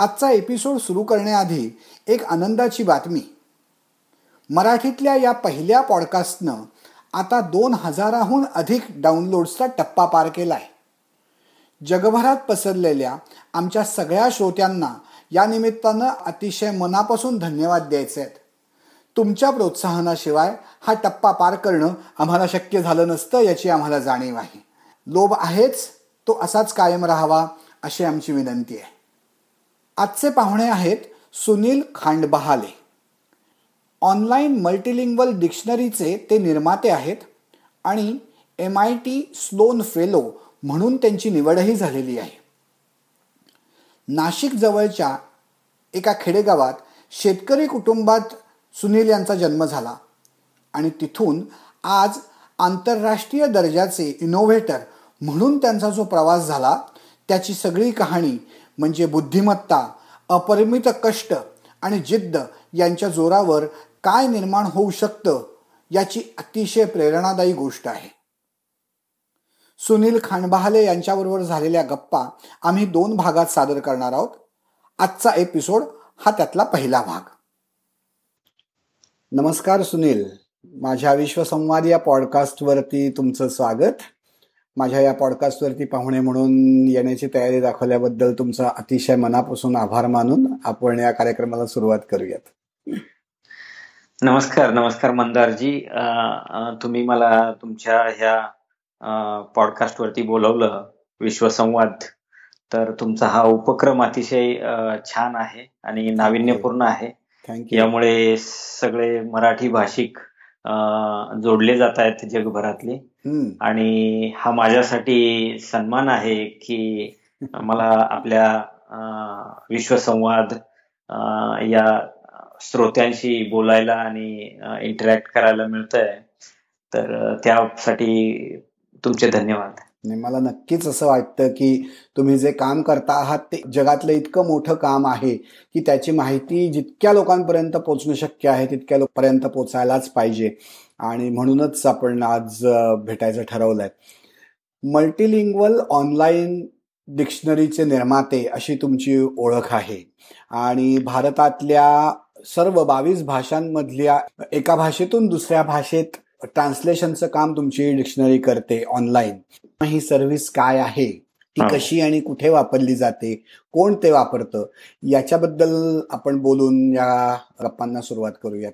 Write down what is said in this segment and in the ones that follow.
आजचा एपिसोड सुरू करण्याआधी एक आनंदाची बातमी. मराठीतल्या या पहिल्या पॉडकास्टनं आता दोन हजाराहून अधिक डाउनलोड्सचा टप्पा पार केला आहे जगभरात पसरलेल्या आमच्या सगळ्या श्रोत्यांना या निमित्तानं अतिशय मनापासून धन्यवाद द्यायचे आहेत. तुमच्या प्रोत्साहनाशिवाय हा टप्पा पार करणं आम्हाला शक्य झालं नसतं याची आम्हाला जाणीव आहे. लोभ आहेच तो असाच कायम राहावा अशी आमची विनंती आहे. आजचे पाहुणे आहेत सुनील खांडबहाले. ऑनलाईन मल्टिलिंग्वल डिक्शनरीचे ते निर्माते आहेत आणि M I T Sloan fellow म्हणून त्यांची निवडही झालेली आहे. नाशिक जवळच्या एका खेडेगावात शेतकरी कुटुंबात सुनील यांचा जन्म झाला आणि तिथून आज आंतरराष्ट्रीय दर्जाचे इनोव्हेटर म्हणून त्यांचा जो प्रवास झाला त्याची सगळी कहाणी म्हणजे बुद्धिमत्ता अपरिमित कष्ट आणि जिद्द यांच्या जोरावर काय निर्माण होऊ शकतं याची अतिशय प्रेरणादायी गोष्ट आहे. सुनील खांडबहाले यांच्याबरोबर झालेल्या गप्पा आम्ही दोन भागात सादर करणार आहोत. आजचा एपिसोड हा त्यातला पहिला भाग. नमस्कार सुनील. माझ्या विश्वसंवाद या पॉडकास्टवरती तुमचं स्वागत. माझ्या या पॉडकास्टवरती पाहुणे म्हणून येण्याची तयारी दाखवल्याबद्दल तुमचा अतिशय मनापासून आभार मानून आपण या कार्यक्रमाला सुरुवात करूयात. नमस्कार नमस्कार मंदारजी. तुम्ही मला तुमच्या ह्या पॉडकास्टवरती बोलवलं विश्वसंवाद तर तुमचा हा उपक्रम अतिशय छान आहे आणि नाविन्यपूर्ण आहे. यामुळे सगळे मराठी भाषिक जोडले जात आहेत जगभरातले. आणि हा माझ्यासाठी सन्मान आहे की मला आपल्या विश्वसंवाद या श्रोत्यांशी बोलायला आणि इंटरॅक्ट करायला मिळतंय. तर त्यासाठी तुमचे धन्यवाद. मला नक्कीच असं वाटतं की तुम्ही जे काम करता आहात ते जगातलं इतकं मोठं काम आहे की त्याची माहिती जितक्या लोकांपर्यंत पोचणं शक्य आहे तितक्या लोकांपर्यंत पोचायलाच पाहिजे. आणि म्हणूनच आपण आज भेटायचं ठरवलंय. मल्टिलिंग्वल ऑनलाईन डिक्शनरीचे निर्माते अशी तुमची ओळख आहे. आणि भारतातल्या सर्व बावीस भाषांमधल्या एका भाषेतून दुसऱ्या भाषेत ट्रान्सलेशनचं काम तुमची डिक्शनरी करते ऑनलाईन. ही सर्व्हिस काय आहे? ती कशी आणि कुठे वापरली जाते? कोण ते वापरतं? याच्याबद्दल आपण बोलून या गप्पांना सुरुवात करूयात.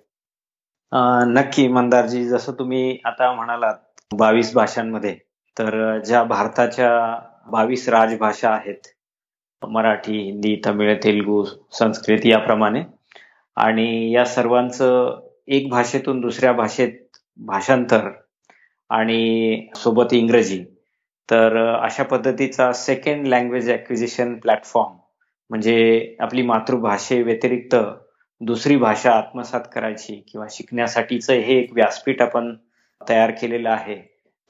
नक्की मंदारजी जसं तुम्ही आता म्हणालात बावीस भाषांमध्ये तर ज्या भारताच्या बावीस राजभाषा आहेत मराठी हिंदी तमिळ तेलुगू संस्कृत याप्रमाणे आणि या सर्वांचं एक भाषेतून दुसऱ्या भाषेत भाषांतर आणि सोबत इंग्रजी तर अशा पद्धतीचा सेकंड लँग्वेज ऍक्विजिशन प्लॅटफॉर्म म्हणजे आपली मातृभाषे व्यतिरिक्त दुसरी भाषा आत्मसात करायची किंवा शिकण्यासाठीचं हे एक व्यासपीठ आपण तयार केलेलं आहे.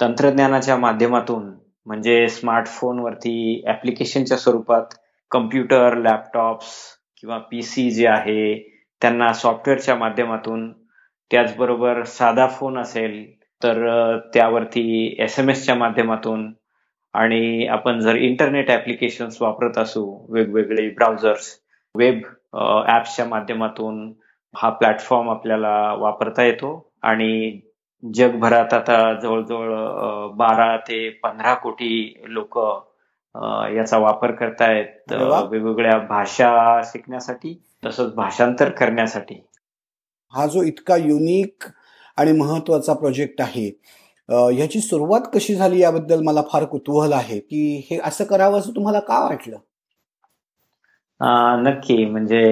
तंत्रज्ञानाच्या माध्यमातून म्हणजे स्मार्टफोनवरती ऍप्लिकेशनच्या स्वरूपात कम्प्युटर लॅपटॉप्स किंवा पीसी जे आहे त्यांना सॉफ्टवेअरच्या माध्यमातून त्याचबरोबर साधा फोन असेल तर त्यावरती एस एम एसच्या माध्यमातून आणि आपण जर इंटरनेट ऍप्लिकेशन वापरत असू वेगवेगळे ब्राउझर्स वेब ऍप्सच्या माध्यमातून हा प्लॅटफॉर्म आपल्याला वापरता येतो. आणि जगभरात आता जवळजवळ बारा ते पंधरा कोटी लोक याचा वापर करतायत वेगवेगळ्या भाषा शिकण्यासाठी तसंच भाषांतर करण्यासाठी. हा जो इतका युनिक आणि महत्त्वाचा प्रोजेक्ट आहे ह्याची सुरुवात कशी झाली याबद्दल मला फार कुतूहल आहे की हे असं करावं असं तुम्हाला का वाटलं? नक्की. म्हणजे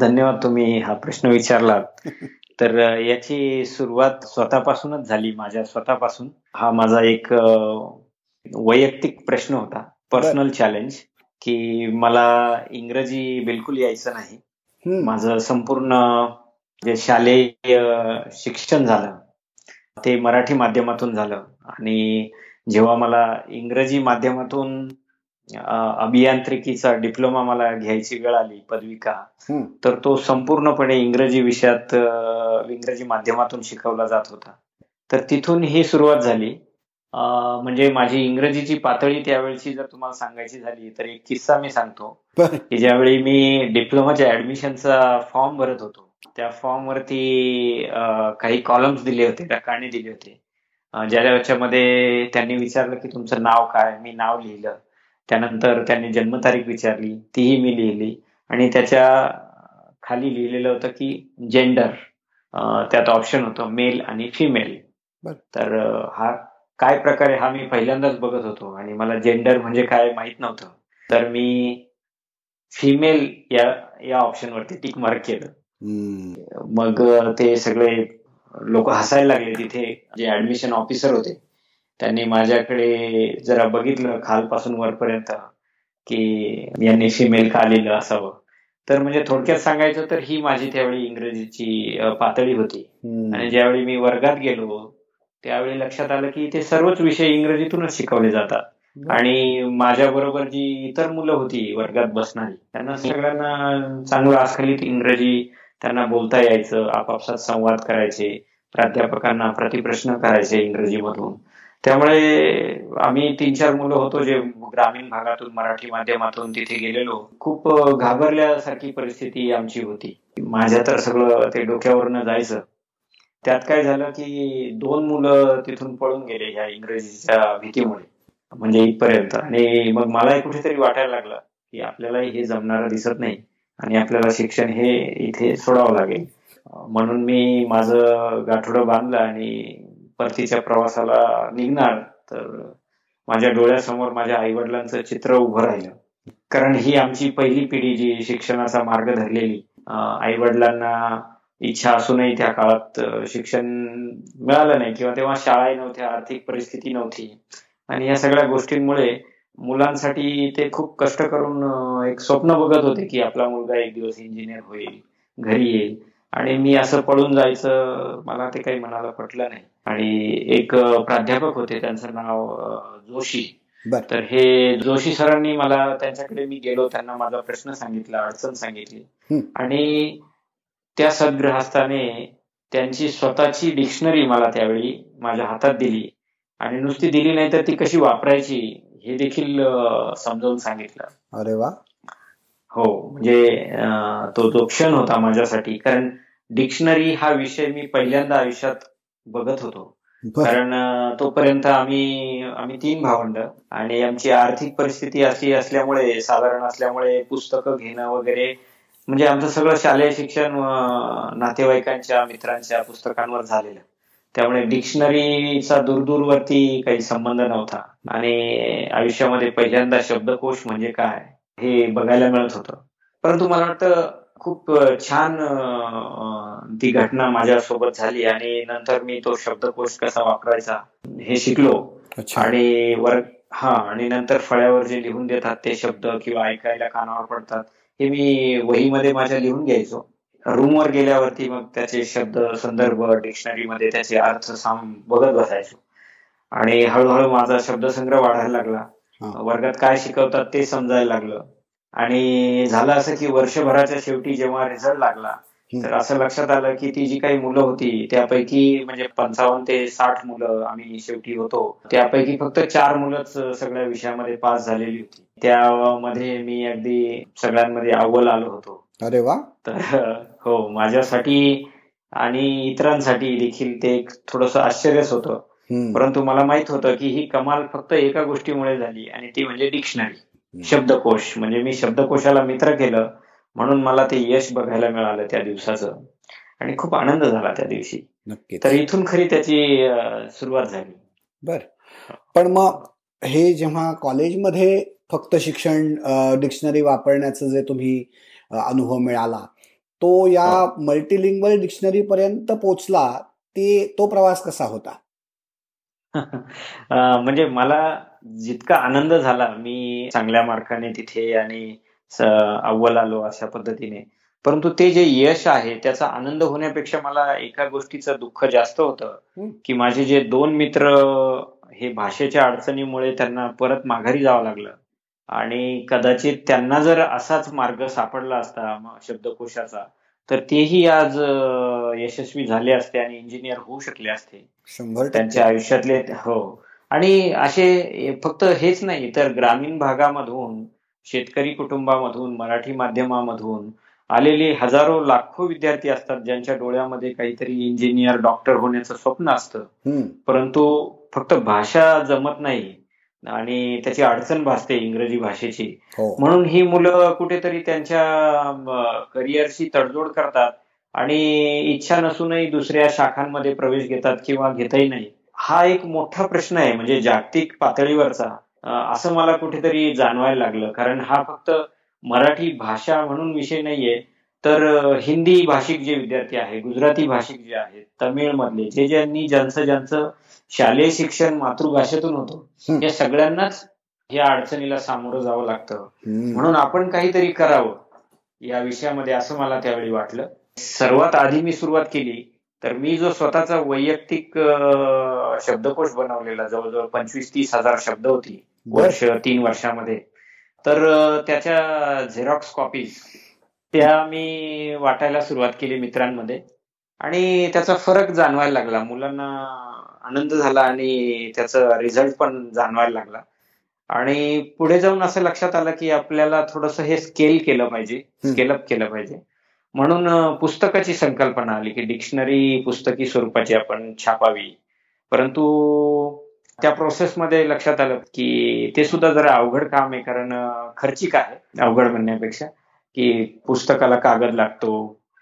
धन्यवाद तुम्ही हा प्रश्न विचारलात. तर याची सुरुवात स्वतःपासूनच झाली माझ्या स्वतःपासून. हा माझा एक वैयक्तिक प्रश्न होता पर्सनल चॅलेंज की मला इंग्रजी बिलकुल यायचं नाही. माझं संपूर्ण जे शालेय शिक्षण झालं ते मराठी माध्यमातून झालं. आणि जेव्हा मला इंग्रजी माध्यमातून अभियांत्रिकीचा डिप्लोमा मला घ्यायची वेळ आली पदविका. तर तो संपूर्णपणे इंग्रजी विषयात इंग्रजी माध्यमातून शिकवला जात होता. तर तिथून ही सुरुवात झाली. म्हणजे माझी इंग्रजीची पातळी त्यावेळेची जर तुम्हाला सांगायची झाली तर एक किस्सा मी सांगतो. की ज्यावेळी मी डिप्लोमाच्या ऍडमिशनचा फॉर्म भरत होतो त्या फॉर्म वरती काही कॉलम्स दिले होते रकाने दिले होते. ज्याच्यामध्ये त्यांनी विचारलं की तुमचं नाव काय? मी नाव लिहिलं. त्यानंतर त्यांनी जन्मतारीख विचारली तीही मी लिहिली. आणि त्याच्याखाली लिहिलेलं होतं की जेंडर त्यात ऑप्शन होतं मेल आणि फिमेल तर हा काय प्रकारे हा मी पहिल्यांदाच बघत होतो आणि मला जेंडर म्हणजे काय माहीत नव्हतं. तर मी फिमेल या या ऑप्शनवरती टिक मार्क केलं. मग ते सगळे लोक हसायला लागले तिथे. जे ऍडमिशन ऑफिसर होते त्यांनी माझ्याकडे जरा बघितलं खालपासून वरपर्यंत की यांनी फिमेल का लिहिलं असावं. तर म्हणजे थोडक्यात सांगायचं तर ही माझी त्यावेळी इंग्रजीची पातळी होती. आणि ज्यावेळी मी वर्गात गेलो त्यावेळी लक्षात आलं की ते सर्वच विषय इंग्रजीतूनच शिकवले जातात. आणि माझ्या बरोबर जी इतर मुलं होती वर्गात बसणारी त्यांना सगळ्यांना चांगलं अस्खलित इंग्रजी त्यांना बोलता यायचं आपापसात संवाद करायचे प्राध्यापकांना प्रतिप्रश्न करायचे इंग्रजीमधून. त्यामुळे आम्ही तीन चार मुलं होतो जे ग्रामीण भागातून मराठी माध्यमातून तिथे गेलेलो. खूप घाबरल्यासारखी परिस्थिती आमची होती. माझ्या तर सगळं ते डोक्यावरनं जायचं. त्यात काय झालं की दोन मुलं तिथून पळून गेले ह्या इंग्रजीच्या भीतीमुळे म्हणजे इथपर्यंत. आणि मग मलाही कुठेतरी वाटायला लागलं की आपल्याला हे जमणारं दिसत नाही आणि आपल्याला शिक्षण हे इथे सोडावं लागेल. म्हणून मी माझं गाठोडं बांधलं आणि परतीच्या प्रवासाला निघणार तर माझ्या डोळ्यासमोर माझ्या आई वडिलांचं चित्र उभं राहिलं. कारण ही आमची पहिली पिढी जी शिक्षणाचा मार्ग धरलेली आई वडिलांना इच्छा असूनही त्या काळात शिक्षण मिळालं नाही किंवा तेव्हा शाळाही नव्हत्या आर्थिक परिस्थिती नव्हती. आणि या सगळ्या गोष्टींमुळे मुलांसाठी ते खूप कष्ट करून एक स्वप्न बघत होते की आपला मुलगा एक दिवस इंजिनियर होईल घरी येईल. आणि मी असं पळून जायचं मला ते काही मनाला पटलं नाही. आणि एक प्राध्यापक होते त्यांचं नाव जोशी. तर हे जोशी सरांनी मला त्यांच्याकडे मी गेलो त्यांना माझा प्रश्न सांगितला अडचण सांगितली. आणि त्या सद्ग्रहस्थाने त्यांची स्वतःची डिक्शनरी मला त्यावेळी माझ्या हातात दिली. आणि नुसती दिली नाही तर ती कशी वापरायची हे देखील समजावून सांगितलं. अरे वा. हो म्हणजे तो जो क्षण होता माझ्यासाठी कारण डिक्शनरी हा विषय मी पहिल्यांदा आयुष्यात बघत होतो. कारण तोपर्यंत आम्ही आम्ही तीन भावंड आणि आमची आर्थिक परिस्थिती अशी असल्यामुळे साधारण असल्यामुळे पुस्तकं घेणं वगैरे म्हणजे आमचं सगळं शालेय शिक्षण नातेवाईकांच्या मित्रांच्या पुस्तकांवर झालेलं. त्यामुळे डिक्शनरीचा दूरदूरवरती काही संबंध नव्हता. आणि आयुष्यामध्ये पहिल्यांदा शब्दकोश म्हणजे काय? हे बघायला मिळत होतं. परंतु मला वाटतं खूप छान ती घटना माझ्या सोबत झाली आणि नंतर मी तो शब्दकोश कसा वापरायचा हे शिकलो. आणि वर हा आणि नंतर फळ्यावर जे लिहून देतात ते शब्द किंवा ऐकायला कानावर पडतात हे मी वहीमध्ये माझ्या लिहून घ्यायचो. रूमवर गेल्यावरती मग त्याचे शब्द संदर्भ डिक्शनरीमध्ये त्याचे अर्थ साम बघत बसायचो. आणि हळूहळू माझा शब्दसंग्रह वाढायला लागला. वर्गात काय शिकवतात ते समजायला लागलं. आणि झालं असं की वर्षभराच्या शेवटी जेव्हा रिझल्ट लागला तर असं लक्षात आलं की ती जी काही मुलं होती त्यापैकी म्हणजे पंचावन्न ते साठ मुलं आम्ही शेवटी होतो. त्यापैकी फक्त चार मुलंच सगळ्या विषयामध्ये पास झालेली होती. त्यामध्ये मी अगदी सगळ्यांमध्ये अव्वल आलो होतो. अरे वा. तर हो माझ्यासाठी आणि इतरांसाठी देखील ते एक थोडस आश्चर्यच होतं. परंतु मला माहीत होतं की ही कमाल फक्त एका गोष्टीमुळे झाली आणि ती म्हणजे डिक्शनरी. शब्दकोश. म्हणजे मी शब्दकोशाला मित्र केलं म्हणून मला ते यश बघायला मिळालं त्या दिवसाचं. आणि खूप आनंद झाला त्या दिवशी. नक्की तर इथून खरी त्याची सुरुवात झाली. बर. पण मग हे जेव्हा कॉलेजमध्ये फक्त शिक्षण डिक्शनरी वापरण्याचं जे तुम्ही अनुभव मिळाला तो या मल्टीलिंग्वल डिक्शनरी पर्यंत पोचला ते तो प्रवास कसा होता? म्हणजे मला जितका आनंद झाला मी चांगल्या मार्काने तिथे आणि अव्वल आलो अशा पद्धतीने. परंतु ते जे यश आहे त्याचा आनंद होण्यापेक्षा मला एका गोष्टीचं दुःख जास्त होतं की माझे जे दोन मित्र हे भाषेच्या अडचणीमुळे त्यांना परत माघारी जावं लागलं. आणि कदाचित त्यांना जर असाच मार्ग सापडला असता शब्दकोशाचा तर तेही आज यशस्वी झाले असते आणि इंजिनियर होऊ शकले असते. शंभर त्यांच्या आयुष्यातले हो. आणि असे फक्त हेच नाही तर ग्रामीण भागामधून शेतकरी कुटुंबामधून मराठी माध्यमामधून आलेले हजारो लाखो विद्यार्थी असतात ज्यांच्या डोळ्यामध्ये काहीतरी इंजिनियर डॉक्टर होण्याचं स्वप्न असतं. परंतु फक्त भाषा जमत नाही. आणि त्याची अडचण भासते इंग्रजी भाषेची. हो. म्हणून ही मुलं कुठेतरी त्यांच्या करिअरशी तडजोड करतात आणि इच्छा नसूनही दुसऱ्या शाखांमध्ये प्रवेश घेतात किंवा घेतही नाही. हा एक मोठा प्रश्न आहे म्हणजे जागतिक पातळीवरचा असं मला कुठेतरी जाणवायला लागलं. कारण हा फक्त मराठी भाषा म्हणून विषय नाहीये तर हिंदी भाषिक जे विद्यार्थी आहे गुजराती भाषिक जे आहेत तमिळ मधले जे ज्यांनी ज्यांचं ज्यांचं शालेय शिक्षण मातृभाषेतून होतं या सगळ्यांनाच या अडचणीला सामोरं जावं लागतं. म्हणून आपण काहीतरी करावं या विषयामध्ये असं मला त्यावेळी वाटलं. सर्वात आधी मी सुरुवात केली तर मी जो स्वतःचा वैयक्तिक शब्दकोश बनवलेला जवळजवळ पंचवीस तीस हजार शब्द होती वर्ष तीन वर्षामध्ये तर त्याच्या झेरॉक्स कॉपीज त्या मी वाटायला सुरुवात केली मित्रांमध्ये. आणि त्याचा फरक जाणवायला लागला. मुलांना आनंद झाला आणि त्याचा रिझल्ट पण जाणवायला लागला. आणि पुढे जाऊन असं लक्षात आलं की आपल्याला थोडस हे स्केल केलं पाहिजे. स्केलअप केलं पाहिजे. म्हणून पुस्तकाची संकल्पना आली की डिक्शनरी पुस्तकी स्वरूपाची आपण छापावी. परंतु त्या प्रोसेसमध्ये लक्षात आलं की ते सुद्धा जरा अवघड काम आहे. कारण खर्चिक आहे. अवघड म्हणण्यापेक्षा. की पुस्तकाला कागद लागतो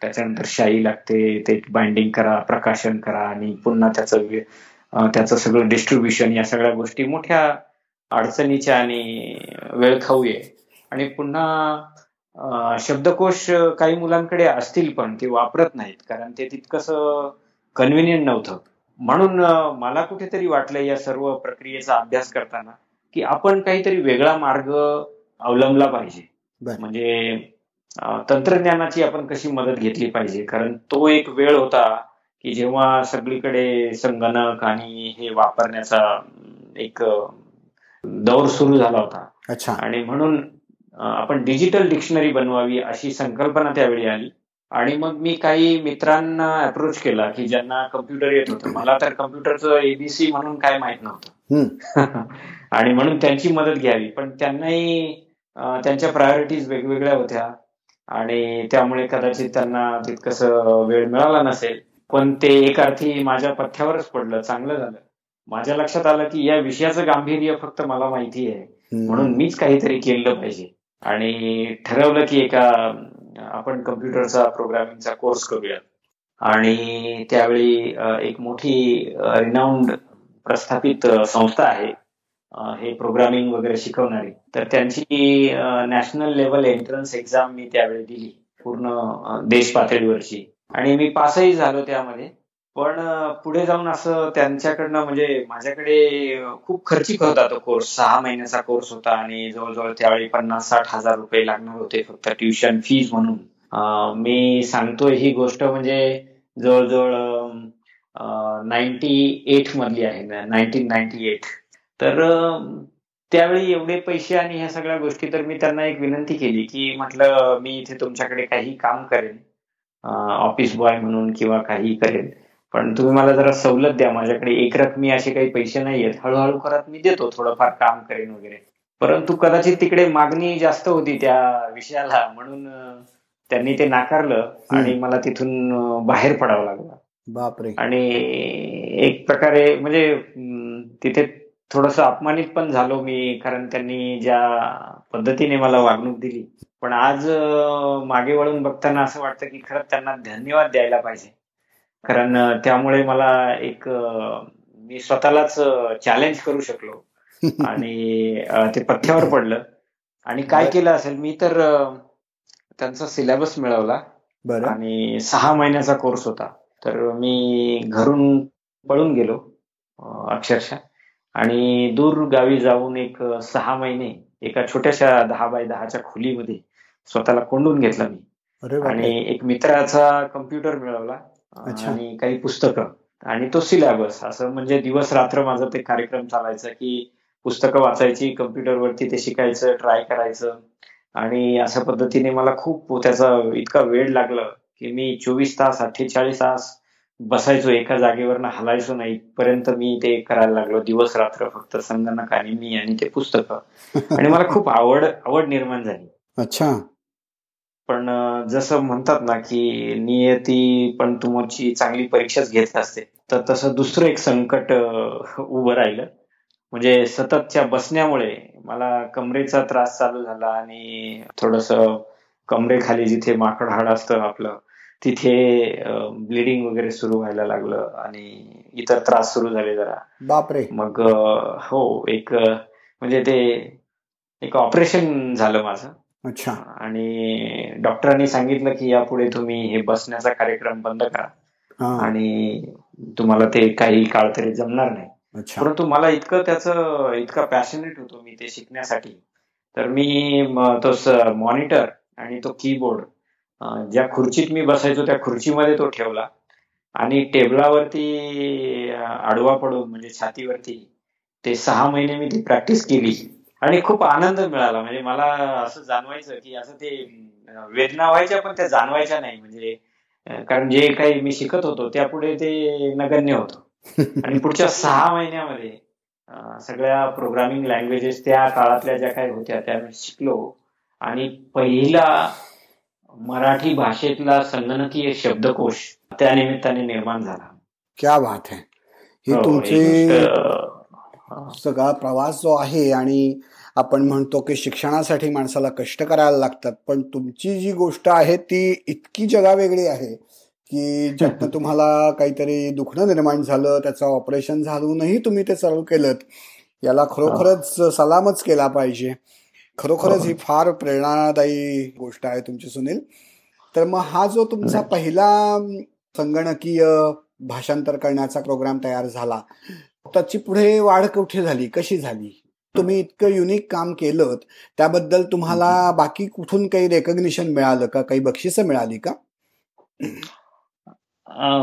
त्याच्यानंतर शाई लागते ते बाइंडिंग करा प्रकाशन करा आणि पुन्हा त्याचं त्याचं सगळं डिस्ट्रीब्युशन या सगळ्या गोष्टी मोठ्या अडचणीच्या आणि वेळ खाऊ आहे आणि पुन्हा शब्दकोश काही मुलांकडे असतील पण ते वापरत नाहीत कारण ते तितकंस कन्व्हिनियंट नव्हतं. म्हणून मला कुठेतरी वाटलं या सर्व प्रक्रियेचा अभ्यास करताना की आपण काहीतरी वेगळा मार्ग अवलंबला पाहिजे. म्हणजे तंत्रज्ञानाची आपण कशी मदत घेतली पाहिजे? कारण तो एक वेळ होता की जेव्हा सगळीकडे संगणक आणि हे वापरण्याचा एक दौर सुरू झाला होता. अच्छा. आणि म्हणून आपण डिजिटल डिक्शनरी बनवावी अशी संकल्पना त्यावेळी आली. आणि मग मी काही मित्रांना अप्रोच केला की ज्यांना कम्प्युटर येत होतं. मला तर कम्प्युटरचं एबीसी म्हणून काय माहीत नव्हतं. आणि म्हणून त्यांची मदत घ्यावी. पण त्यांनाही त्यांच्या प्रायोरिटीज वेगवेगळ्या होत्या. आणि त्यामुळे कदाचित त्यांना तितकस वेळ मिळाला नसेल. पण ते एक अर्थी माझ्या पथ्यावरच पडलं. चांगलं झालं. माझ्या लक्षात आलं की या विषयाचं गांभीर्य फक्त मला माहिती आहे. म्हणून मीच काहीतरी केलं पाहिजे. आणि ठरवलं की एका आपण कम्प्युटरचा प्रोग्रामिंगचा कोर्स करूया. आणि त्यावेळी एक मोठी रिनाऊंड प्रस्थापित संस्था आहे. हे प्रोग्रामिंग वगैरे शिकवणारी. तर त्यांची नॅशनल लेवल एंट्रन्स एक्झाम मी त्यावेळी दिली. पूर्ण देश पातळीवरची. आणि मी पासही झालो त्यामध्ये. पण पुढे जाऊन असं त्यांच्याकडनं म्हणजे माझ्याकडे खूप खर्चिक होता तो कोर्स सहा महिन्याचा कोर्स होता आणि जवळजवळ त्यावेळी पन्नास साठ हजार रुपये लागणार होते फक्त ट्युशन फीज म्हणून. मी सांगतोय ही गोष्ट म्हणजे जवळजवळ नाईन्टी एट मधली आहे. नाईन्टीन नाईन्टी एट तर त्यावेळी एवढे पैसे आणि ह्या सगळ्या गोष्टी तर मी त्यांना एक विनंती केली की म्हटलं मी इथे तुमच्याकडे काही काम करेन ऑफिस बॉय म्हणून किंवा काही करेन. पण तुम्ही मला जरा सवलत द्या माझ्याकडे एक रकमी असे काही पैसे नाही आहेत हळूहळू करत मी देतो थोडंफार काम करेन वगैरे. परंतु कदाचित तिकडे मागणी जास्त होती त्या विषयाला म्हणून त्यांनी ते नाकारलं आणि मला तिथून बाहेर पडावं लागलं. बापरे. आणि एक प्रकारे म्हणजे तिथे थोडस अपमानित पण झालो मी कारण त्यांनी ज्या पद्धतीने मला वागणूक दिली. पण आज मागे वळून बघताना असं वाटतं की खरंच त्यांना धन्यवाद द्यायला पाहिजे. कारण त्यामुळे मला एक मी स्वतःलाच चॅलेंज करू शकलो. आणि ते पथ्यावर पडलं. आणि काय केलं असेल मी तर त्यांचा सिलेबस मिळवला. आणि सहा महिन्याचा कोर्स होता. तर मी घरून पळून गेलो अक्षरशः. आणि दूर गावी जाऊन एक सहा महिने एका छोट्याशा दहा बाय दहाच्या खोलीमध्ये स्वतःला कोंडून घेतला मी. आणि एक मित्राचा कम्प्युटर मिळवला आणि काही पुस्तकं. आणि तो सिलेबस असं म्हणजे दिवस रात्र माझा ते कार्यक्रम चालायचा की पुस्तकं वाचायची कम्प्युटरवरती ते शिकायचं ट्राय करायचं. आणि अशा पद्धतीने मला खूप त्याचा इतका वेळ लागला की मी चोवीस तास अठ्ठेचाळीस तास बसायचो एका जागेवर हलायचो नाही. पर्यंत मी ते करायला लागलो. दिवस रात्र फक्त संगणक आणि मी आणि ते पुस्तक. आणि मला खूप आवड आवड निर्माण झाली. अच्छा. पण जसं म्हणतात ना की नियती पण तुमची चांगली परीक्षाच घेत असते. तर तसं दुसरं एक संकट उभं राहिलं. म्हणजे सततच्या बसण्यामुळे मला कमरेचा त्रास चालू झाला आणि थोडस कमरेखाली जिथे माकड हाड असतं आपलं तिथे ब्लिडिंग वगैरे सुरू व्हायला लागलं आणि इतर त्रास सुरू झाले जरा. बापरे. मग हो एक म्हणजे ते एक ऑपरेशन झालं माझं. अच्छा. आणि डॉक्टरांनी सांगितलं की यापुढे तुम्ही हे बसण्याचा कार्यक्रम बंद करा. आणि तुम्हाला ते काही काळ तरी जमणार नाही. परंतु मला इतकं त्याचं इतका पॅशनेट होतो मी ते शिकण्यासाठी. तर मी तो मॉनिटर आणि तो कीबोर्ड ज्या खुर्चीत मी बसायचो त्या खुर्चीमध्ये तो ठेवला. आणि टेबलावरती आडवा पडून म्हणजे छातीवरती ते सहा महिने मी ती प्रॅक्टिस केली. आणि खूप आनंद मिळाला. म्हणजे मला असं जाणवायचं की असं ते वेदना व्हायच्या पण त्या जाणवायच्या नाही. म्हणजे कारण जे काही मी शिकत होतो त्यापुढे ते नगण्य होतं. आणि पुढच्या सहा महिन्यामध्ये सगळ्या प्रोग्रामिंग लँग्वेजेस त्या काळातल्या ज्या काही होत्या त्या शिकलो. आणि पहिला मराठी भाषेतला संगणकीय शब्दकोश त्या निमित्ताने निर्माण झाला. क्या बात आहे ही हो, तुमची सगळा प्रवास जो आहे आणि आपण म्हणतो की शिक्षणासाठी माणसाला कष्ट करायला लागतात पण तुमची जी गोष्ट आहे ती इतकी जगावेगळी आहे की ज्यातनं तुम्हाला काहीतरी दुखणं निर्माण झालं त्याचं ऑपरेशन झालूनही तुम्ही ते चालू केलं याला खरोखरच सलामच केला पाहिजे. खरोखरच हो. ही फार प्रेरणादायी गोष्ट आहे तुमची सुनील. तर मग हा जो तुमचा पहिला संगणकीय भाषांतर करण्याचा प्रोग्राम तयार झाला त्याची पुढे वाढ कुठे झाली? कशी झाली? तुम्ही इतकं युनिक काम केलं त्याबद्दल तुम्हाला बाकी कुठून काही रेकग्निशन मिळालं का? काही बक्षिसं मिळाली का?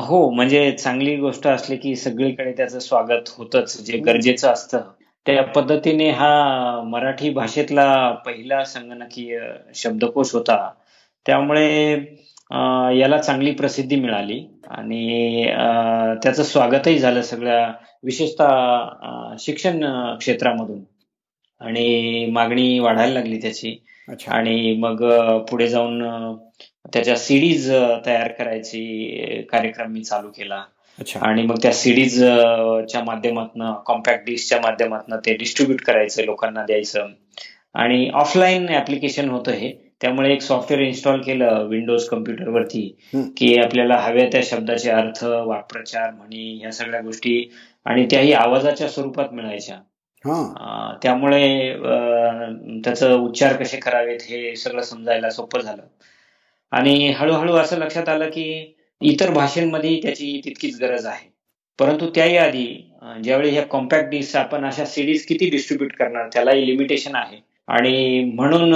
हो म्हणजे चांगली गोष्ट असली की सगळीकडे त्याचं स्वागत होतच जे गरजेचं असतं. त्या पद्धतीने हा मराठी भाषेतला पहिला संगणकीय शब्दकोश होता. त्यामुळे याला चांगली प्रसिद्धी मिळाली आणि त्याचं स्वागतही झालं सगळ्या विशेषतः शिक्षण क्षेत्रामधून. आणि मागणी वाढायला लागली त्याची. आणि मग पुढे जाऊन त्याच्या सिडीज तयार करायची कार्यक्रम मी चालू केला. आणि मग त्या सिडीज च्या माध्यमातून कॉम्पॅक्ट डिस्कच्या माध्यमातून ते डिस्ट्रीब्युट करायचं लोकांना द्यायचं. आणि ऑफलाईन ऍप्लिकेशन होतं हे. त्यामुळे एक सॉफ्टवेअर इन्स्टॉल केलं विंडोज कम्प्युटरवरती की आपल्याला हव्या त्या शब्दाचे अर्थ वाक्प्रचार म्हणी या सगळ्या गोष्टी आणि त्याही आवाजाच्या स्वरूपात मिळायच्या. त्यामुळे त्याचं उच्चार कसे करावेत हे सगळं समजायला सोपं झालं. आणि हळूहळू असं लक्षात आलं की इतर भाषेमध्ये त्याची तितकीच गरज आहे. परंतु त्याही आधी ज्यावेळी ह्या कॉम्पॅक्ट डिस्क आपण अशा सिरीज किती डिस्ट्रीब्युट करणार त्यालाही लिमिटेशन आहे. आणि म्हणून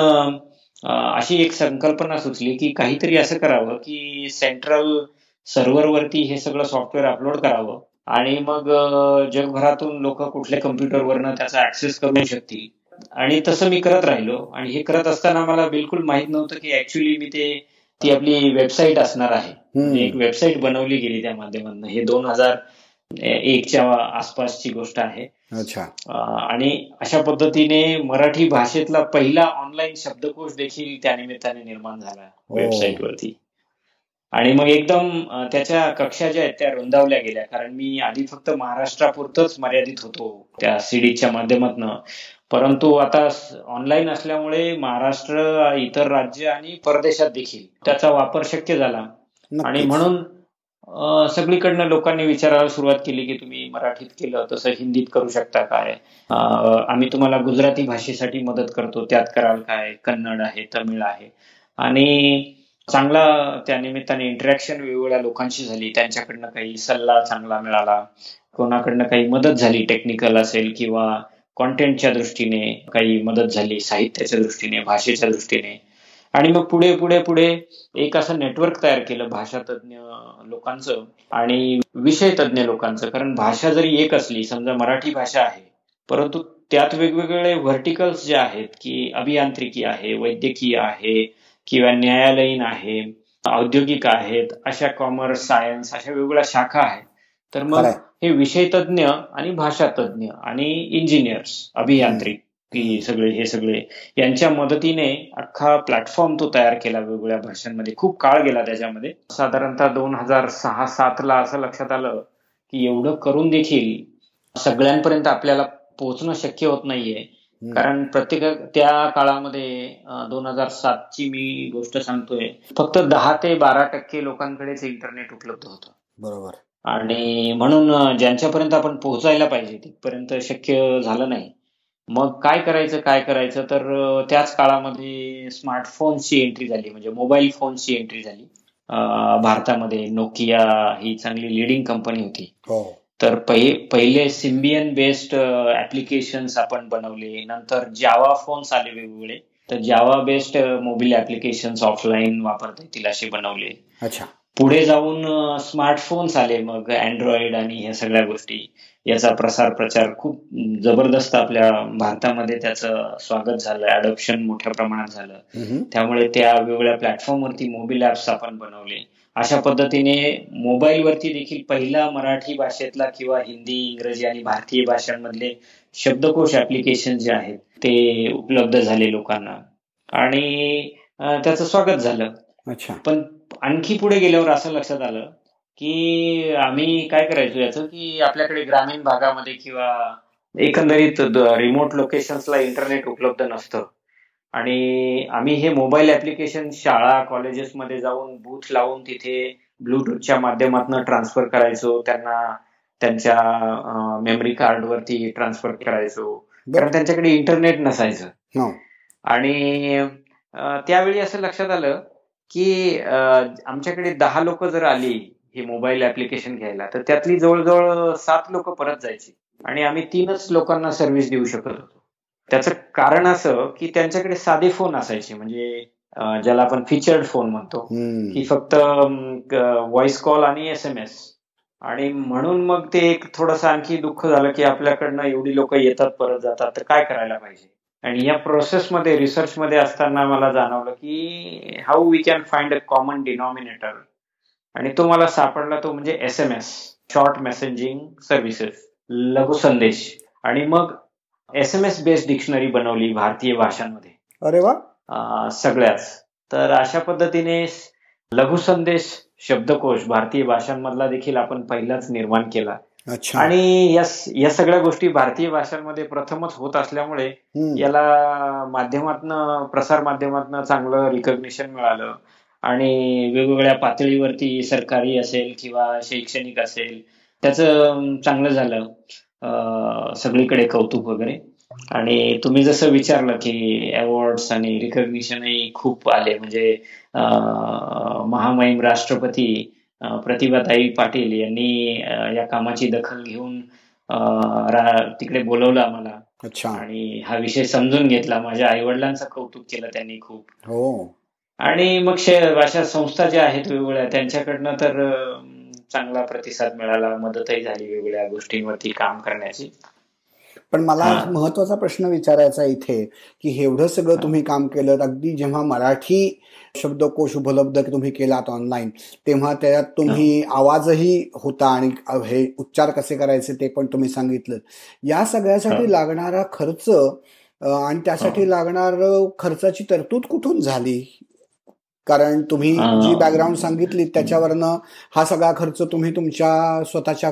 अशी एक संकल्पना सुचली की काहीतरी असं करावं की सेंट्रल सर्व्हरवरती हे सगळं सॉफ्टवेअर अपलोड करावं. आणि मग जगभरातून लोक कुठल्या कम्प्युटरवरनं त्याचा ऍक्सेस करू शकतील. आणि तसं मी करत राहिलो. आणि हे करत असताना मला बिलकुल माहीत नव्हतं की ऍक्च्युली मी ते ती आपली वेबसाईट असणार आहे. एक वेबसाईट बनवली गेली त्या माध्यमातून. हे दोन हजार एकच्या आसपासची गोष्ट आहे. आणि अशा पद्धतीने मराठी भाषेतला पहिला ऑनलाईन शब्दकोश देखील त्या निमित्ताने निर्माण झाला वेबसाईट हो. वरती. आणि मग एकदम त्याच्या कक्षा ज्या आहेत त्या रुंदावल्या गेल्या. कारण मी आधी फक्त महाराष्ट्रापुरतच मर्यादित होतो त्या सीडीच्या माध्यमातून. परंतु आता ऑनलाईन असल्यामुळे महाराष्ट्र इतर राज्य आणि परदेशात देखील त्याचा वापर शक्य झाला. आणि म्हणून सगळीकडनं लोकांनी विचारायला सुरुवात केली की तुम्ही मराठीत केलं तसं हिंदीत करू शकता काय? आम्ही तुम्हाला गुजराती भाषेसाठी मदत करतो त्यात कराल काय? कन्नड आहे तमिळ आहे. आणि चांगला त्या निमित्ताने इंटरॅक्शन वेगवेगळ्या लोकांशी झाली. त्यांच्याकडनं काही सल्ला चांगला मिळाला. कोणाकडनं काही मदत झाली टेक्निकल असेल किंवा कॉन्टेंटच्या दृष्टीने काही मदत झाली साहित्याच्या दृष्टीने भाषेच्या दृष्टीने. आणि मग पुढे पुढे पुढे एक असं नेटवर्क तयार केलं भाषा तज्ज्ञ लोकांचं आणि विषय तज्ज्ञ लोकांचं. कारण भाषा जरी एक असली समजा मराठी भाषा आहे परंतु त्यात वेगवेगळे व्हर्टिकल्स जे आहेत की अभियांत्रिकी आहे वैद्यकीय आहे किंवा न्यायालयीन आहे औद्योगिक आहेत अशा कॉमर्स सायन्स अशा वेगवेगळ्या शाखा आहेत तर मग हे विषय तज्ज्ञ आणि भाषा तज्ज्ञ आणि इंजिनियर्स अभियांत्रिक सगळे हे सगळे यांच्या मदतीने अख्खा प्लॅटफॉर्म तो तयार केला वेगवेगळ्या भाषांमध्ये. खूप काळ गेला त्याच्यामध्ये. साधारणतः दोन हजार सहा सात ला असं लक्षात आलं की एवढं करून देखील सगळ्यांपर्यंत आपल्याला पोहोचणं शक्य होत नाहीये. कारण प्रत्येक त्या काळामध्ये दोन हजार सातची मी गोष्ट सांगतोय फक्त दहा ते बारा टक्के लोकांकडेच इंटरनेट उपलब्ध होतं. बरोबर. आणि म्हणून ज्यांच्यापर्यंत आपण पोहोचायला पाहिजे तिथपर्यंत शक्य झालं नाही. मग काय करायचं काय करायचं? तर त्याच काळामध्ये स्मार्टफोन्सची एंट्री झाली म्हणजे मोबाईल फोन्सची एंट्री झाली. भारतामध्ये नोकिया ही चांगली लिडिंग कंपनी होती. हो. तर पहिले सिम्बियन बेस्ड ऍप्लिकेशन्स आपण बनवले. नंतर जावा फोन्स आले वेगवेगळे. तर Java based mobile applications offline वापरता येतील असे बनवले. अच्छा. पुढे जाऊन स्मार्टफोन्स आले मग अँड्रॉइड आणि ह्या सगळ्या गोष्टी. याचा प्रसार प्रचार खूप जबरदस्त आपल्या भारतामध्ये त्याचं स्वागत झालं अडॉप्शन मोठ्या प्रमाणात झालं. त्यामुळे त्या वेगवेगळ्या प्लॅटफॉर्मवरती मोबाईल ऍप्स आपण बनवले. अशा पद्धतीने मोबाईलवरती देखील पहिला मराठी भाषेतला किंवा हिंदी इंग्रजी आणि भारतीय भाषांमधले शब्दकोश ऍप्लिकेशन जे आहेत ते उपलब्ध झाले लोकांना. आणि त्याचं स्वागत झालं. अच्छा. पण आणखी पुढे गेल्यावर असं लक्षात आलं की आम्ही काय करायचो याचं की आपल्याकडे ग्रामीण भागामध्ये किंवा एकंदरीत रिमोट लोकेशन्सला इंटरनेट उपलब्ध नसतं. आणि आम्ही हे मोबाईल ऍप्लिकेशन शाळा कॉलेजेसमध्ये जाऊन बूथ लावून तिथे ब्लूटूथच्या माध्यमातून ट्रान्सफर करायचो. त्यांना त्यांच्या मेमरी कार्डवरती ट्रान्सफर करायचो. कारण त्यांच्याकडे इंटरनेट नसायचं. आणि त्यावेळी असं लक्षात आलं की आमच्याकडे दहा लोक जर आली हे मोबाईल ऍप्लिकेशन घ्यायला तर त्यातली जवळजवळ सात लोक परत जायची. आणि आम्ही तीनच लोकांना सर्व्हिस देऊ शकत होतो. त्याचं कारण असं की त्यांच्याकडे साधे फोन असायचे म्हणजे ज्याला आपण फीचर्ड फोन म्हणतो की फक्त व्हॉइस कॉल आणि एस एम एस आणि म्हणून मग ते एक थोडस आणखी दुःख झालं की आपल्याकडनं एवढी लोक येतात परत जातात तर काय करायला पाहिजे? आणि या प्रोसेसमध्ये रिसर्चमध्ये असताना मला जाणवलं की how we can find a common denominator आणि तो मला सापडला तो म्हणजे S M S short messaging services लघु संदेश. आणि मग S M S based dictionary बनवली भारतीय भाषांमध्ये. अरे वा. सगळ्याच. तर अशा पद्धतीने लघु संदेश शब्दकोश भारतीय भाषांमधला देखील आपण पहिलाच निर्माण केला. आणि या या सगळ्या गोष्टी भारतीय भाषांमध्ये प्रथमच होत असल्यामुळे याला माध्यमातनं प्रसार माध्यमातनं चांगलं रिकग्निशन मिळालं. आणि वेगवेगळ्या पातळीवरती सरकारी असेल किंवा शैक्षणिक असेल त्याचं चांगलं झालं सगळीकडे कौतुक वगैरे. आणि तुम्ही जसं विचारलं की अवॉर्ड्स आणि रिकग्निशनही खूप आले. म्हणजे महामहिम राष्ट्रपती प्रतिभाताई पाटील यांनी या कामाची दखल घेऊन तिकडे बोलवलं आम्हाला. अच्छा. आणि हा विषय समजून घेतला. माझ्या आई वडिलांचं कौतुक केलं त्यांनी खूप. हो. आणि मग अशा संस्था ज्या आहेत वेगवेगळ्या त्यांच्याकडनं तर चांगला प्रतिसाद मिळाला. मदतही झाली वेगवेगळ्या गोष्टींवरती काम करण्याची. पण मला महत्त्वाचा प्रश्न विचारायचा इथे की एवढं सगळं तुम्ही काम केलं अगदी जेव्हा मराठी शब्दकोश उपलब्ध तुम्ही केलात ऑनलाईन तेव्हा त्यात तुम्ही आवाजही होता आणि हे उच्चार कसे करायचे ते पण तुम्ही सांगितलं. या सगळ्यासाठी लागणारा खर्च आणि त्यासाठी लागणार खर्चाची तरतूद कुठून झाली? कारण तुम्ही जी बॅकग्राऊंड सांगितली त्याच्यावरनं हा सगळा खर्च तुम्ही तुमच्या स्वतःच्या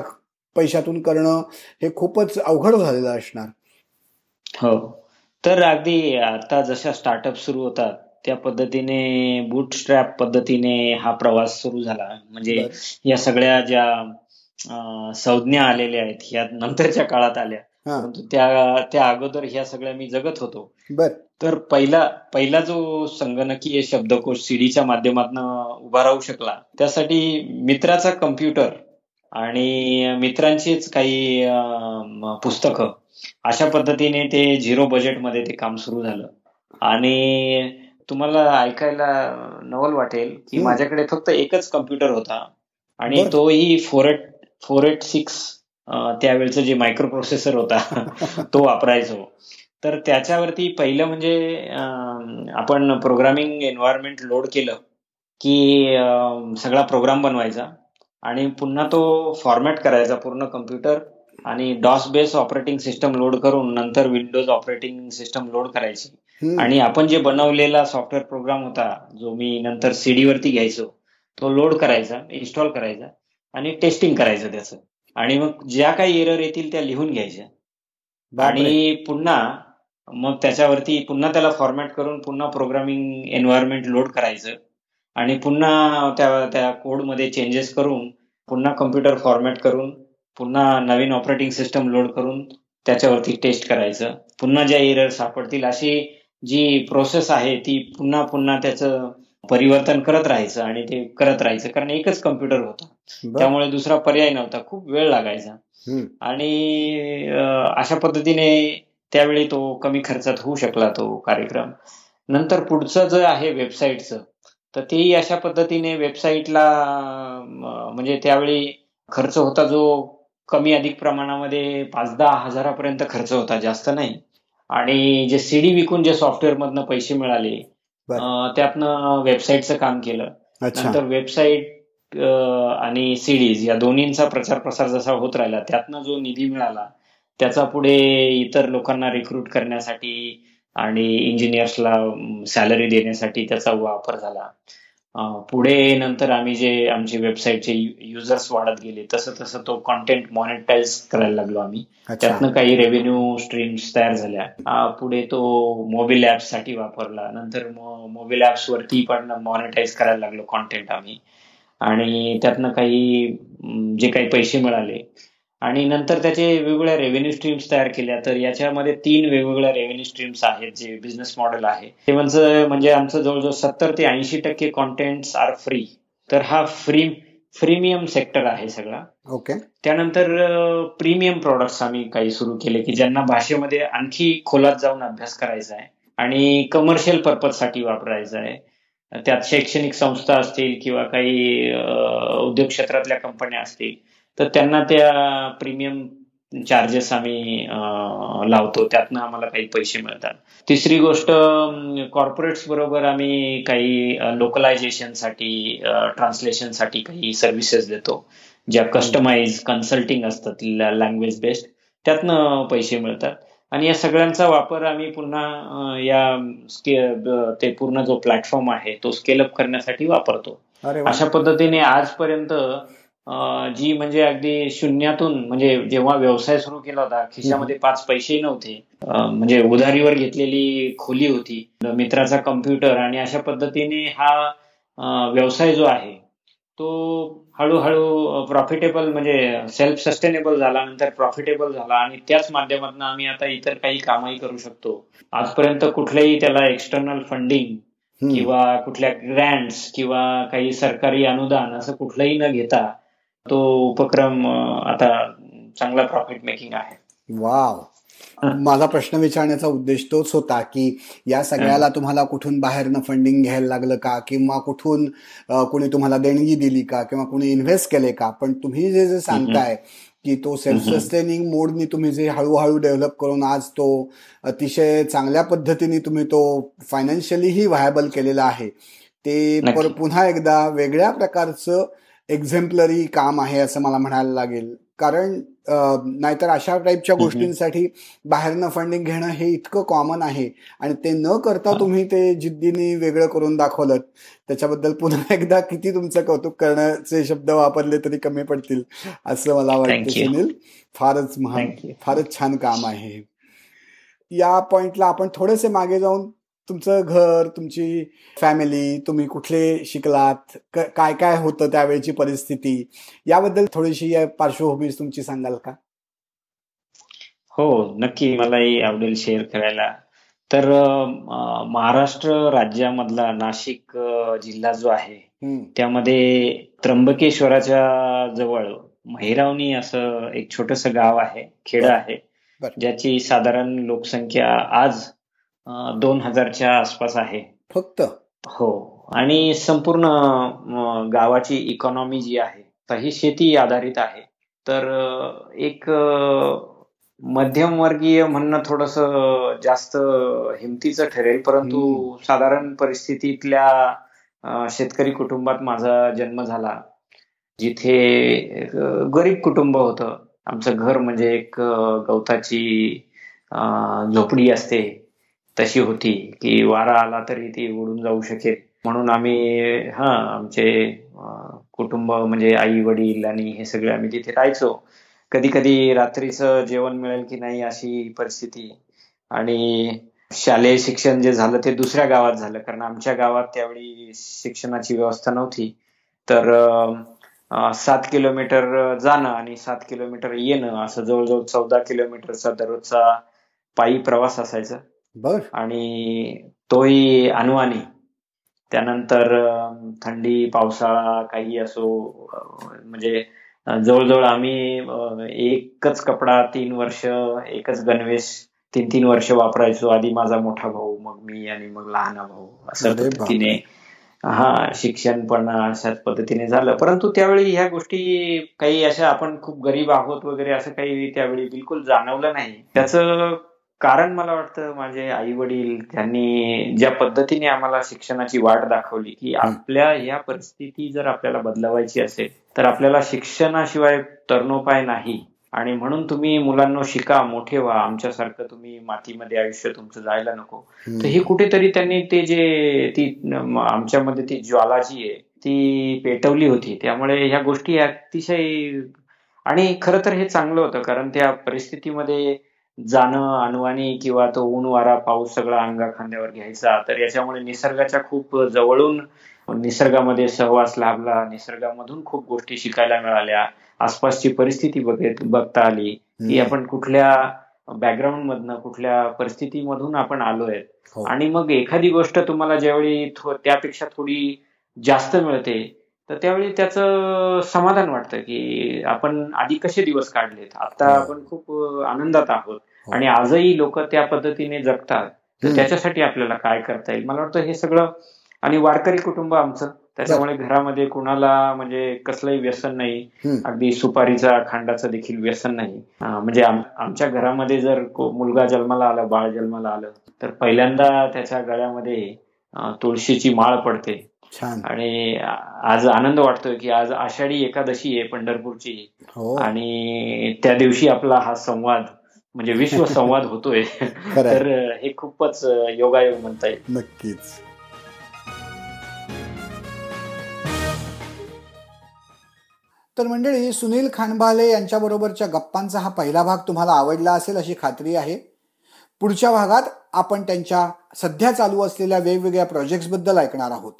पैशातून करणं हे खूपच अवघड झालेलं असणार. हो. तर अगदी आता जशा स्टार्टअप सुरू होतात त्या पद्धतीने बूट स्ट्रॅप पद्धतीने हा प्रवास सुरू झाला. म्हणजे या सगळ्या ज्या संज्ञा आलेल्या आहेत या नंतरच्या काळात आल्या. परंतु त्या त्या अगोदर ह्या सगळ्या मी जगत होतो. बर. तर पहिला पहिला जो संगणकीय शब्दकोश सीडीच्या माध्यमातून उभा राहू शकला त्यासाठी मित्राचा कम्प्युटर आणि मित्रांचीच काही पुस्तकं अशा पद्धतीने ते झिरो बजेटमध्ये ते काम सुरू झालं. आणि तुम्हाला ऐकायला नवल वाटेल की माझ्याकडे फक्त एकच कम्प्युटर होता. आणि तोही four eight four eight six त्यावेळेचं जे मायक्रो प्रोसेसर होता तो वापरायचो. तर त्याच्यावरती पहिलं म्हणजे आपण प्रोग्रामिंग एन्व्हायरमेंट लोड केलं की सगळा प्रोग्राम बनवायचा. आणि पुन्हा तो फॉर्मॅट करायचा पूर्ण कम्प्युटर आणि DOS base operating system load करून नंतर विंडोज ऑपरेटिंग सिस्टम लोड करायची. आणि आपण जे बनवलेला सॉफ्टवेअर प्रोग्राम होता जो मी नंतर सीडी वरती घ्यायचो तो लोड करायचा इन्स्टॉल करायचा आणि टेस्टिंग करायचं त्याचं. आणि मग ज्या काही एरर येतील त्या लिहून घ्यायच्या. आणि पुन्हा मग त्याच्यावरती पुन्हा त्याला फॉर्मॅट करून पुन्हा प्रोग्रामिंग एन्व्हायरमेंट लोड करायचं. आणि पुन्हा त्या त्या कोडमध्ये चेंजेस करून पुन्हा कम्प्युटर फॉर्मॅट करून पुन्हा नवीन ऑपरेटिंग सिस्टम लोड करून त्याच्यावरती टेस्ट करायचं. पुन्हा ज्या एरर सापडतील अशी जी प्रोसेस आहे ती पुन्हा पुन्हा त्याचं परिवर्तन करत राहायचं आणि ते करत राहायचं. कारण एकच कम्प्युटर होता. त्यामुळे दुसरा पर्याय नव्हता. खूप वेळ लागायचा. आणि अशा पद्धतीने त्यावेळी तो कमी खर्चात होऊ शकला तो कार्यक्रम. नंतर पुढचं जे आहे वेबसाईटचं तर तेही अशा पद्धतीने वेबसाईटला म्हणजे त्यावेळी खर्च होता जो कमी अधिक प्रमाणामध्ये पाच दहा हजारापर्यंत खर्च होता जास्त नाही. आणि जे सीडी विकून जे सॉफ्टवेअर मधनं पैसे मिळाले त्यातनं वेबसाईटचं काम केलं. नंतर वेबसाईट आणि सीडीज या दोन्हींचा प्रचार प्रसार जसा होत राहिला त्यातनं जो निधी मिळाला त्याचा पुढे इतर लोकांना रिक्रूट करण्यासाठी आणि इंजिनियर्सला सॅलरी देण्यासाठी त्याचा वापर झाला. पुढे नंतर आम्ही जे आमची वेबसाईटचे युजर्स वाढत गेले तसं तसं तो कॉन्टेंट मॉनिटाईज करायला लागलो आम्ही. त्यातनं काही रेव्हेन्यू स्ट्रीम्स तयार झाल्या. पुढे तो मोबाईल ऍप्ससाठी वापरला. नंतर मोबाईल ऍप्स वरती पण मॉनिटाईज करायला लागलो कॉन्टेंट आम्ही. आणि त्यातनं काही जे काही पैसे मिळाले आणि नंतर त्याचे वेगवेगळ्या रेव्हेन्यू स्ट्रीम्स तयार केल्या. तर याच्यामध्ये तीन वेगवेगळ्या रेव्हेन्यू स्ट्रीम्स आहेत जे बिझनेस मॉडेल आहे. ते म्हणजे आमचं जवळजवळ सत्तर ते ऐंशी टक्के कॉन्टेंट आर फ्री तर हा फ्री फ्रीमियम सेक्टर आहे सगळा. ओके त्यानंतर प्रीमियम प्रोडक्ट्स आम्ही काही सुरू केले की ज्यांना भाषेमध्ये आणखी खोलात जाऊन अभ्यास करायचा आहे आणि कमर्शियल पर्पजसाठी वापरायचा आहे. त्यात शैक्षणिक संस्था असतील किंवा काही उद्योग क्षेत्रातल्या कंपन्या असतील तर त्यांना त्या प्रीमियम चार्जेस आम्ही लावतो. त्यातनं आम्हाला काही पैसे मिळतात. तिसरी गोष्ट कॉर्पोरेट्स बरोबर आम्ही काही लोकलायझेशनसाठी ट्रान्सलेशनसाठी काही सर्व्हिसेस देतो. ज्या कस्टमाइज कन्सल्टिंग असतात लँग्वेज बेस्ड त्यातनं पैसे मिळतात. आणि या सगळ्यांचा वापर आम्ही पुन्हा या ते पूर्ण जो प्लॅटफॉर्म आहे तो स्केलअप करण्यासाठी वापरतो. अशा पद्धतीने आजपर्यंत जी म्हणजे अगदी शून्यातून म्हणजे जेव्हा व्यवसाय सुरू केला होता खिशामध्ये पाच पैसे नव्हते. म्हणजे उधारीवर घेतलेली खोली होती मित्राचा कम्प्युटर आणि अशा पद्धतीने हा व्यवसाय जो आहे तो हळूहळू प्रॉफिटेबल म्हणजे सेल्फ सस्टेनेबल झाला नंतर प्रॉफिटेबल झाला आणि त्याच माध्यमातून आम्ही आता इतर काही कामही करू शकतो. आजपर्यंत कुठल्याही त्याला एक्सटर्नल फंडिंग किंवा कुठल्या ग्रँड्स किंवा काही सरकारी अनुदान असं कुठलंही न घेता तो उपक्रम आता चांगला प्रॉफिट मेकिंग आहे. वाव. माझा प्रश्न विचारण्याचा उद्देश तोच होता की या सगळ्याला तुम्हाला कुठून बाहेरनं फंडिंग घ्यायला लागलं का? किंवा कुठून कुणी तुम्हाला देणगी दिली का? किंवा कुणी इन्व्हेस्ट केले का? पण तुम्ही जे जे सांगताय की तो सेल्फ सस्टेनिंग मोडनी तुम्ही जे हळूहळू डेव्हलप करून आज तो अतिशय चांगल्या पद्धतीने तुम्ही तो फायनान्शियलीही व्हायबल केलेला आहे. ते पुन्हा एकदा वेगळ्या प्रकारचं एक्झेम्पलरी काम आहे असं मला म्हणायला लागेल. कारण नाहीतर अशा टाईपच्या गोष्टींसाठी बाहेरनं फंडिंग घेणं हे इतकं कॉमन आहे आणि ते न करता तुम्ही ते जिद्दीने वेगळं करून दाखवलं त्याच्याबद्दल पुन्हा एकदा किती तुमचं कौतुक करण्याचे शब्द वापरले तरी कमी पडतील असं मला वाटतं सुनील. फारच महान फारच छान काम आहे या पॉइंटला आपण थोडेसे मागे जाऊन तुमचं घर तुमची फॅमिली तुम्ही कुठले शिकलात? काय काय होतं त्यावेळेची परिस्थिती? याबद्दल थोडीशी पार्श्वभूमी तुमची सांगाल का? हो नक्की मलाही आवडेल शेअर करायला. तर महाराष्ट्र राज्यामधला नाशिक जिल्हा जो आहे त्यामध्ये त्र्यंबकेश्वराच्या जवळ महिरावणी असं एक छोटस गाव आहे खेड आहे ज्याची साधारण लोकसंख्या आज दोन हजारच्या आसपास आहे. फक्त? हो. आणि संपूर्ण गावाची इकॉनॉमी जी आहे ही शेती आधारित आहे. तर एक मध्यमवर्गीय म्हणणं थोडस जास्त हिमतीचं ठरेल. परंतु साधारण परिस्थितीतल्या शेतकरी कुटुंबात माझा जन्म झाला. जिथे गरीब कुटुंब होतं. आमचं घर म्हणजे एक गवताची झोपडी असते. तशी होती की वारा आला तरी ती उडून जाऊ शकेल. म्हणून आम्ही हा आमचे कुटुंब म्हणजे आई वडील आणि हे सगळे आम्ही तिथे राहायचो. कधी कधी रात्रीचं जेवण मिळेल की नाही अशी परिस्थिती. आणि शालेय शिक्षण जे झालं ते दुसऱ्या गावात झालं कारण आमच्या गावात त्यावेळी शिक्षणाची व्यवस्था नव्हती. तर सात किलोमीटर जाणं आणि सात किलोमीटर येणं असं जवळजवळ चौदा किलोमीटरचा दररोजचा पायी प्रवास असायचा. बर. आणि तोही अनुवानी त्यानंतर थंडी पावसाळा काही असो म्हणजे जवळजवळ आम्ही एकच कपडा तीन वर्ष एकच गणवेश तीन तीन वर्ष वापरायचो. आधी माझा मोठा भाऊ मग मी आणि मग लहान भाऊ. असं पद्धतीने. हा शिक्षण पण अशाच पद्धतीने झालं. परंतु त्यावेळी ह्या गोष्टी काही अशा आपण खूप गरीब आहोत वगैरे असं काही त्यावेळी बिलकुल जाणवलं नाही. त्याचं कारण मला वाटतं माझे आई वडील त्यांनी ज्या पद्धतीने आम्हाला शिक्षणाची वाट दाखवली की आपल्या या परिस्थिती जर आपल्याला बदलवायची असेल तर आपल्याला शिक्षणाशिवाय तरणोपाय नाही. आणि म्हणून तुम्ही मुलांना शिका मोठे व्हा. आमच्यासारखं तुम्ही मातीमध्ये आयुष्य तुमचं जायला नको. तर हे कुठेतरी त्यांनी ते जे ती आमच्यामध्ये ती ज्वाला जी आहे ती पेटवली होती. त्यामुळे ह्या गोष्टी अतिशय आणि खरं तर हे चांगलं होतं कारण त्या परिस्थितीमध्ये जाणं आणवानी किंवा तो ऊन वारा पाऊस सगळा अंगा खांद्यावर घ्यायचा. तर याच्यामुळे निसर्गाच्या खूप जवळून निसर्गामध्ये सहवास लाभला. निसर्गामधून खूप गोष्टी शिकायला मिळाल्या. आसपासची परिस्थिती बघता आली की आपण कुठल्या बॅकग्राऊंड मधनं कुठल्या परिस्थितीमधून आपण आलोय. हो. आणि मग एखादी गोष्ट तुम्हाला ज्यावेळी त्यापेक्षा थोडी जास्त मिळते तर त्यावेळी त्याचं समाधान वाटतं की आपण आधी कसे दिवस काढलेत? आता हो. आपण खूप आनंदात आहोत. हो. आणि आजही लोक त्या पद्धतीने जगतात. तर त्याच्यासाठी आपल्याला काय करता येईल? मला वाटतं हे सगळं आणि वारकरी कुटुंब आमचं. त्याच्यामुळे घरामध्ये कुणाला म्हणजे कसलंही व्यसन नाही. अगदी सुपारीचा खांडाचं देखील व्यसन नाही. म्हणजे आमच्या घरामध्ये जर मुलगा जन्माला आला बाळ जन्माला आलं तर पहिल्यांदा त्याच्या गळ्यामध्ये तुळशीची माळ पडते. आणि आज आनंद वाटतोय की आज आषाढी एकादशी आहे पंढरपूरची. हो. आणि त्या दिवशी आपला हा संवाद म्हणजे विश्व संवाद होतोय. तर हे खूपच योगायोग म्हणता येईल. नक्कीच. तर मंडळी सुनील खानबाले यांच्या बरोबरच्या गप्पांचा हा पहिला भाग तुम्हाला आवडला असेल अशी खात्री आहे. पुढच्या भागात आपण त्यांच्या सध्या चालू असलेल्या वेगवेगळ्या प्रोजेक्ट्सबद्दल ऐकणार आहोत.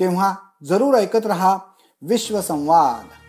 तेव्हा जरूर ऐकत रहा विश्वसंवाद